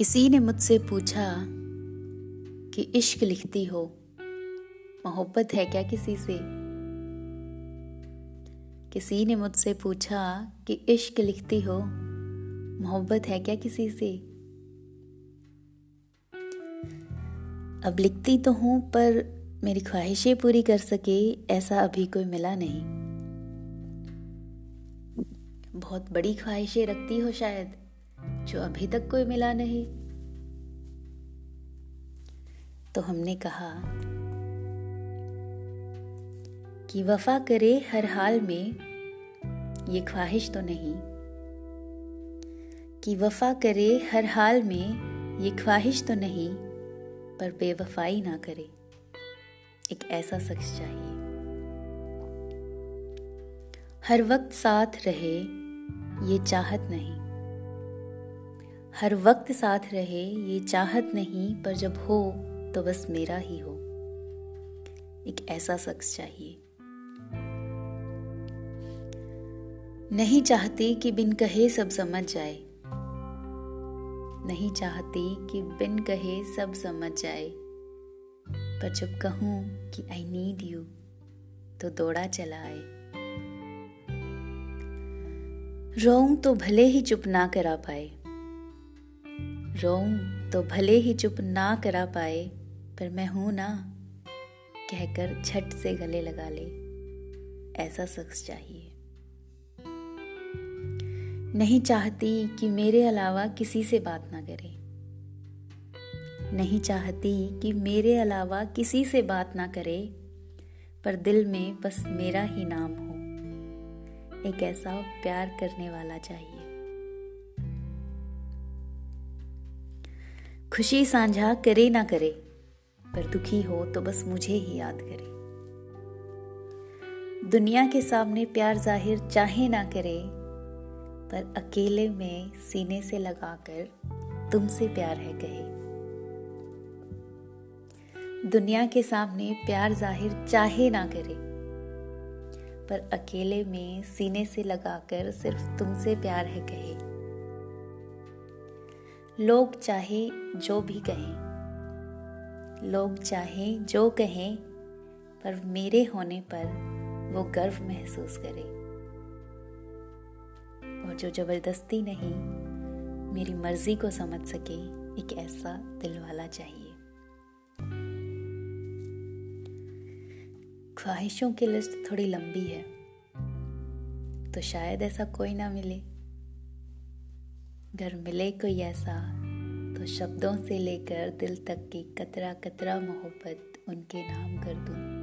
किसी ने मुझसे पूछा कि इश्क लिखती हो, मोहब्बत है क्या किसी से? किसी ने मुझसे पूछा कि इश्क लिखती हो, मोहब्बत है क्या किसी से? अब लिखती तो हूँ, पर मेरी ख्वाहिशें पूरी कर सके ऐसा अभी कोई मिला नहीं। बहुत बड़ी ख्वाहिशें रखती हो शायद, जो अभी तक कोई मिला नहीं। तो हमने कहा कि वफा करे हर हाल में, ये ख्वाहिश तो नहीं। कि वफा करे हर हाल में, ये ख्वाहिश तो नहीं, पर बेवफाई ना करे। एक ऐसा शख्स चाहिए। हर वक्त साथ रहे, ये चाहत नहीं। हर वक्त साथ रहे, ये चाहत नहीं, पर जब हो तो बस मेरा ही हो। एक ऐसा शख्स चाहिए। नहीं चाहती कि बिन कहे सब समझ जाए। नहीं चाहती कि बिन कहे सब समझ जाए। पर जब कहूँ कि आई नीड यू तो दौड़ा चला आए। रोऊं तो भले ही चुप ना करा पाए। रोऊं तो भले ही चुप ना करा पाए। पर मैं हूँ ना, कहकर झट से गले लगा ले। ऐसा शख्स चाहिए। नहीं चाहती कि मेरे अलावा किसी से बात ना करे। नहीं चाहती कि मेरे अलावा किसी से बात ना करे, पर दिल में बस मेरा ही नाम हो। एक ऐसा प्यार करने वाला चाहिए। खुशी साझा करे ना करे। पर दुखी हो तो बस मुझे ही याद करे। दुनिया के सामने प्यार ज़ाहिर चाहे ना करे, पर अकेले में सीने से लगाकर तुमसे प्यार है कहे। दुनिया के सामने प्यार ज़ाहिर चाहे ना करे, पर अकेले में सीने से लगाकर सिर्फ़ तुमसे प्यार है कहे। लोग चाहे जो भी कहें। लोग चाहे जो कहें, पर मेरे होने पर वो गर्व महसूस करे। और जो ज़बरदस्ती नहीं, मेरी मर्ज़ी को समझ सके, एक ऐसा दिल वाला चाहिए। ख्वाहिशों की लिस्ट थोड़ी लंबी है तो शायद ऐसा कोई ना मिले। अगर मिले कोई ऐसा तो शब्दों से लेकर दिल तक की कतरा कतरा मोहब्बत उनके नाम कर दूँ।